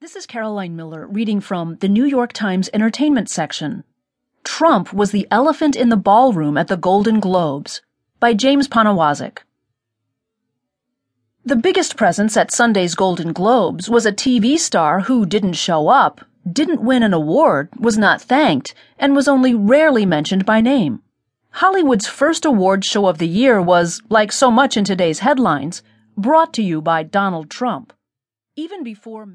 This is Caroline Miller reading from the New York Times Entertainment section. Trump was the elephant in the ballroom at the Golden Globes by James Poniewozik. The biggest presence at Sunday's Golden Globes was a TV star who didn't show up, didn't win an award, was not thanked, and was only rarely mentioned by name. Hollywood's first award show of the year was, like so much in today's headlines, brought to you by Donald Trump. Even before